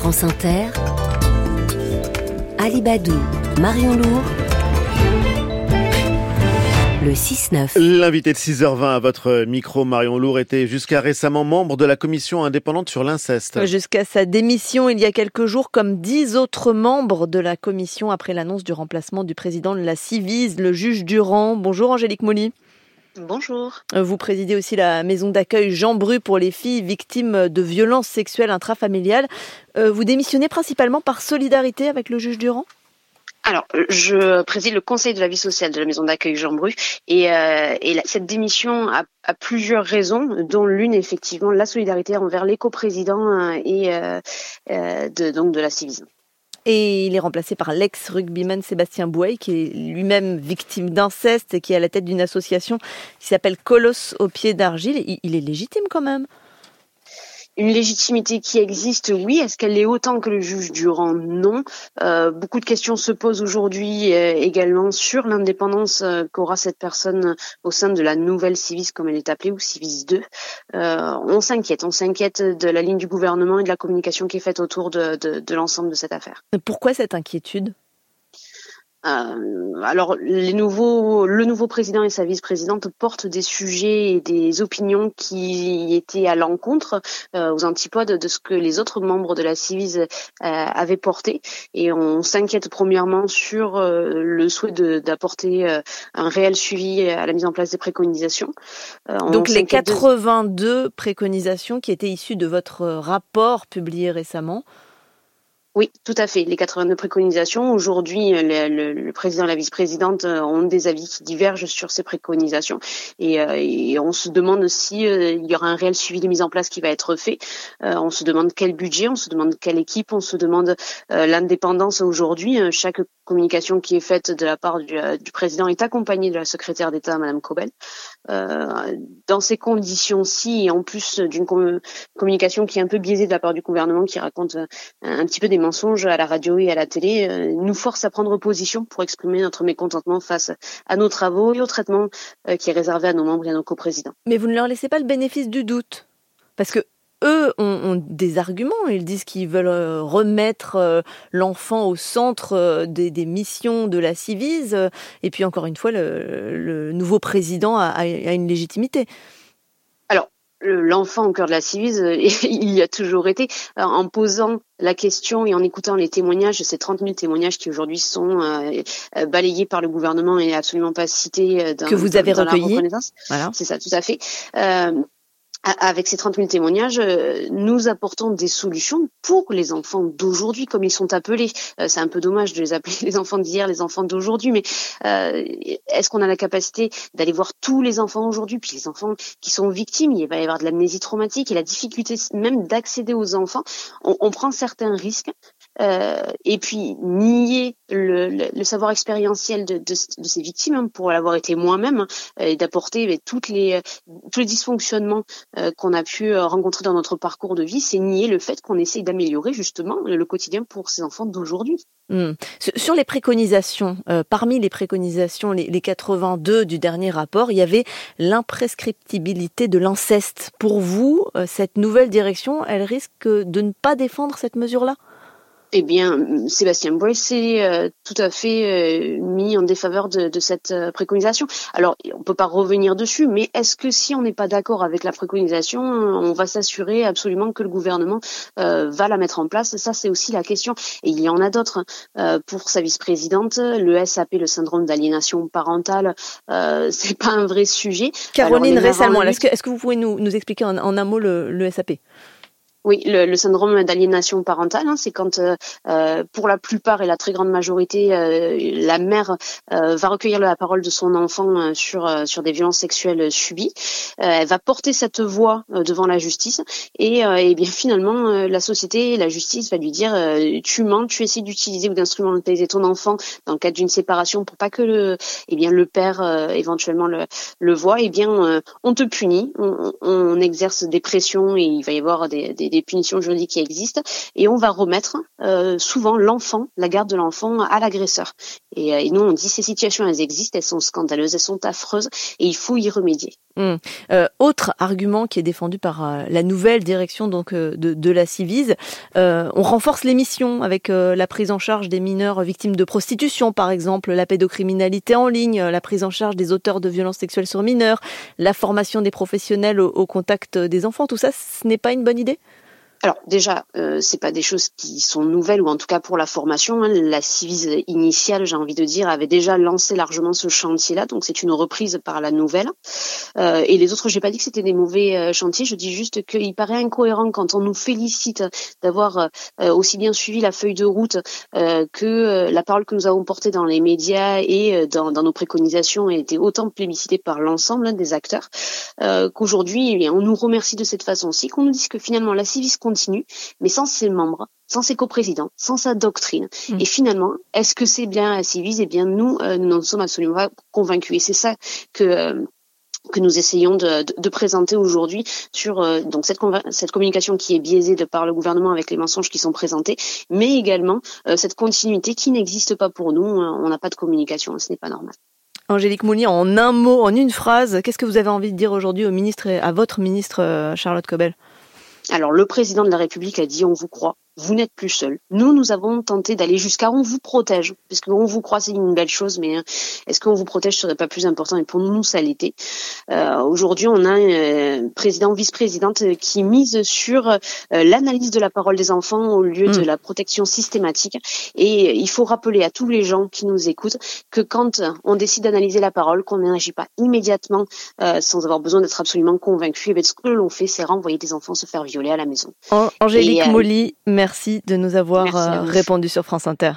France Inter, Alibadou, Marion Lourd, le 6-9. L'invité de 6h20 à votre micro, Marion Lourd, était jusqu'à récemment membre de la commission indépendante sur l'inceste. Jusqu'à sa démission il y a quelques jours, comme dix autres membres de la commission après l'annonce du remplacement du président de la Civise, le juge Durand. Bonjour Angélique Molly. Bonjour. Vous présidez aussi la maison d'accueil Jean Bru pour les filles victimes de violences sexuelles intrafamiliales. Euh, vous démissionnez principalement par solidarité avec le juge Durand? Alors, je préside le conseil de la vie sociale de la maison d'accueil Jean Bru et, euh, et cette démission a, a, plusieurs raisons, dont l'une effectivement la solidarité envers l'éco-président euh, et euh, de, donc de la civisme. Et il est remplacé par l'ex-rugbyman Sébastien Bouey, qui est lui-même victime d'inceste et qui est à la tête d'une association qui s'appelle Colosse au pied d'argile. Il est légitime quand même une légitimité qui existe, oui. Est-ce qu'elle est autant que le juge Durand? Non. Euh, beaucoup de questions se posent aujourd'hui euh, également sur l'indépendance euh, qu'aura cette personne au sein de la nouvelle Civis, comme elle est appelée, ou Civis 2. on s'inquiète, on s'inquiète de la ligne du gouvernement et de la communication qui est faite autour de, de l'ensemble de cette affaire. Pourquoi cette inquiétude? Euh, alors, les nouveaux, le nouveau président et sa vice-présidente portent des sujets et des opinions qui étaient à l'encontre, euh, aux antipodes de ce que les autres membres de la Civise euh, avaient porté. Et on s'inquiète premièrement sur euh, le souhait d'apporter un réel suivi à la mise en place des préconisations. Donc les 82 préconisations qui étaient issues de votre rapport publié récemment. Oui, tout à fait. Les 82 préconisations. Aujourd'hui, le, le, président et la vice-présidente euh, ont des avis qui divergent sur ces préconisations. Et, euh, on se demande si euh, il y aura un réel suivi de mise en place qui va être fait. on se demande quel budget, on se demande quelle équipe, on se demande l'indépendance aujourd'hui. chaque communication qui est faite de la part du, du, président est accompagnée de la secrétaire d'État, Madame Cobel. dans ces conditions-ci, en plus d'une communication qui est un peu biaisée de la part du gouvernement, qui raconte un petit peu des mensonges à la radio et à la télé euh, nous force à prendre position pour exprimer notre mécontentement face à nos travaux et au traitement euh, qui est réservé à nos membres et à nos coprésidents. Mais vous ne leur laissez pas le bénéfice du doute parce que eux ont, des arguments. Ils disent qu'ils veulent euh, remettre l'enfant au centre des, missions de la Civise. Et puis encore une fois, le, nouveau président a une légitimité l'enfant au cœur de la civise, il y a toujours été, euh, en posant la question et en écoutant les témoignages, ces 30 000 témoignages qui aujourd'hui sont euh, euh, balayés par le gouvernement et absolument pas cités dans, que vous avez recueillis. Voilà. C'est ça, tout à fait avec ces 30 000 témoignages, euh, nous apportons des solutions pour les enfants d'aujourd'hui, comme ils sont appelés. Euh, c'est un peu dommage de les appeler les enfants d'hier, les enfants d'aujourd'hui, mais euh, est-ce qu'on a la capacité d'aller voir tous les enfants aujourd'hui, puis les enfants qui sont victimes? Il va y avoir de l'amnésie traumatique et la difficulté même d'accéder aux enfants. On, on, prend certains risques, euh, et puis nier le, le, savoir expérientiel de, de, de, ces victimes hein, pour l'avoir été moi-même hein, et d'apporter toutes les tous les dysfonctionnements euh, qu'on a pu euh, rencontrer dans notre parcours de vie, c'est nier le fait qu'on essaye d'améliorer justement le quotidien pour ces enfants d'aujourd'hui. Mmh. Sur les préconisations, parmi les préconisations, les, les 82 du dernier rapport, il y avait l'imprescriptibilité de l'inceste. Pour vous, cette nouvelle direction, elle risque de ne pas défendre cette mesure-là? Eh bien, Sébastien Boy s'est euh, tout à fait euh, mis en défaveur de, de cette euh, préconisation. Alors, on peut pas revenir dessus, mais est-ce que si on n'est pas d'accord avec la préconisation, on va s'assurer absolument que le gouvernement va la mettre en place? Ça, c'est aussi la question. Et il y en a d'autres. pour sa vice-présidente, le SAP, le syndrome d'aliénation parentale, c'est pas un vrai sujet. Caroline récemment, est-ce que, est que, vous pouvez nous, nous expliquer en, en un mot le, le SAP oui, le, le syndrome d'aliénation parentale, hein, c'est quand, euh, euh, pour la plupart et la très grande majorité, euh, la mère euh, va recueillir la parole de son enfant sur sur des violences sexuelles subies. elle va porter cette voix devant la justice et, et bien finalement la société, la justice va lui dire tu mens, tu essaies d'utiliser ou d'instrumentaliser ton enfant dans le cadre d'une séparation pour pas que le, eh bien le père éventuellement le, le voit. Eh bien on te punit, on, on, exerce des pressions et il va y avoir des, des des punitions juridiques qui existent, et on va remettre euh, souvent l'enfant, la garde de l'enfant, à l'agresseur. Et, euh, et, nous, on dit ces situations, elles existent, elles sont scandaleuses, elles sont affreuses, et il faut y remédier. Mmh. Euh, autre argument qui est défendu par la nouvelle direction donc de, la Civise, on renforce les missions avec la prise en charge des mineurs victimes de prostitution, par exemple, la pédocriminalité en ligne, la prise en charge des auteurs de violences sexuelles sur mineurs, la formation des professionnels au contact des enfants. Tout ça, ce n'est pas une bonne idée? Alors déjà, euh, c'est pas des choses qui sont nouvelles ou en tout cas pour la formation. Hein, la Civise initiale, j'ai envie de dire, avait déjà lancé largement ce chantier-là, donc c'est une reprise par la nouvelle. Euh, et les autres, j'ai pas dit que c'était des mauvais euh, chantiers. Je dis juste qu'il paraît incohérent quand on nous félicite d'avoir euh, aussi bien suivi la feuille de route euh, que la parole que nous avons portée dans les médias et dans, dans nos préconisations a été autant plébiscitée par l'ensemble des acteurs qu'aujourd'hui, eh on nous remercie de cette façon-ci, qu'on nous dise que finalement la Civise continue, mais sans ses membres, sans ses coprésidents, sans sa doctrine. Mmh. Et finalement, est-ce que c'est bien la Civise Eh bien, nous, euh, nous en sommes absolument pas convaincus. Et c'est ça que euh, que nous essayons de, de, de présenter aujourd'hui sur euh, donc cette, cette communication qui est biaisée de par le gouvernement avec les mensonges qui sont présentés, mais également euh, cette continuité qui n'existe pas pour nous. On n'a pas de communication, ce n'est pas normal. Angélique Moulier, en un mot, en une phrase, qu'est-ce que vous avez envie de dire aujourd'hui au ministre, à votre ministre Charlotte Cobel alors le président de la République a dit on vous croit, vous n'êtes plus seul. Nous, nous avons tenté d'aller jusqu'à on vous protège, puisque on vous croit c'est une belle chose, mais hein, est-ce qu'on vous protège serait pas plus important Et pour nous, ça l'était. Euh, Aujourd'hui, on a un euh, président, vice-présidente qui mise sur euh, l'analyse de la parole des enfants au lieu mmh. de la protection systématique. Et il faut rappeler à tous les gens qui nous écoutent que quand on décide d'analyser la parole, qu'on n'agit pas immédiatement euh, sans avoir besoin d'être absolument convaincu. Et bien, ce que l'on fait, c'est renvoyer des enfants se faire violer à la maison. Angélique Et, Molly, merci de nous avoir euh, répondu sur France Inter.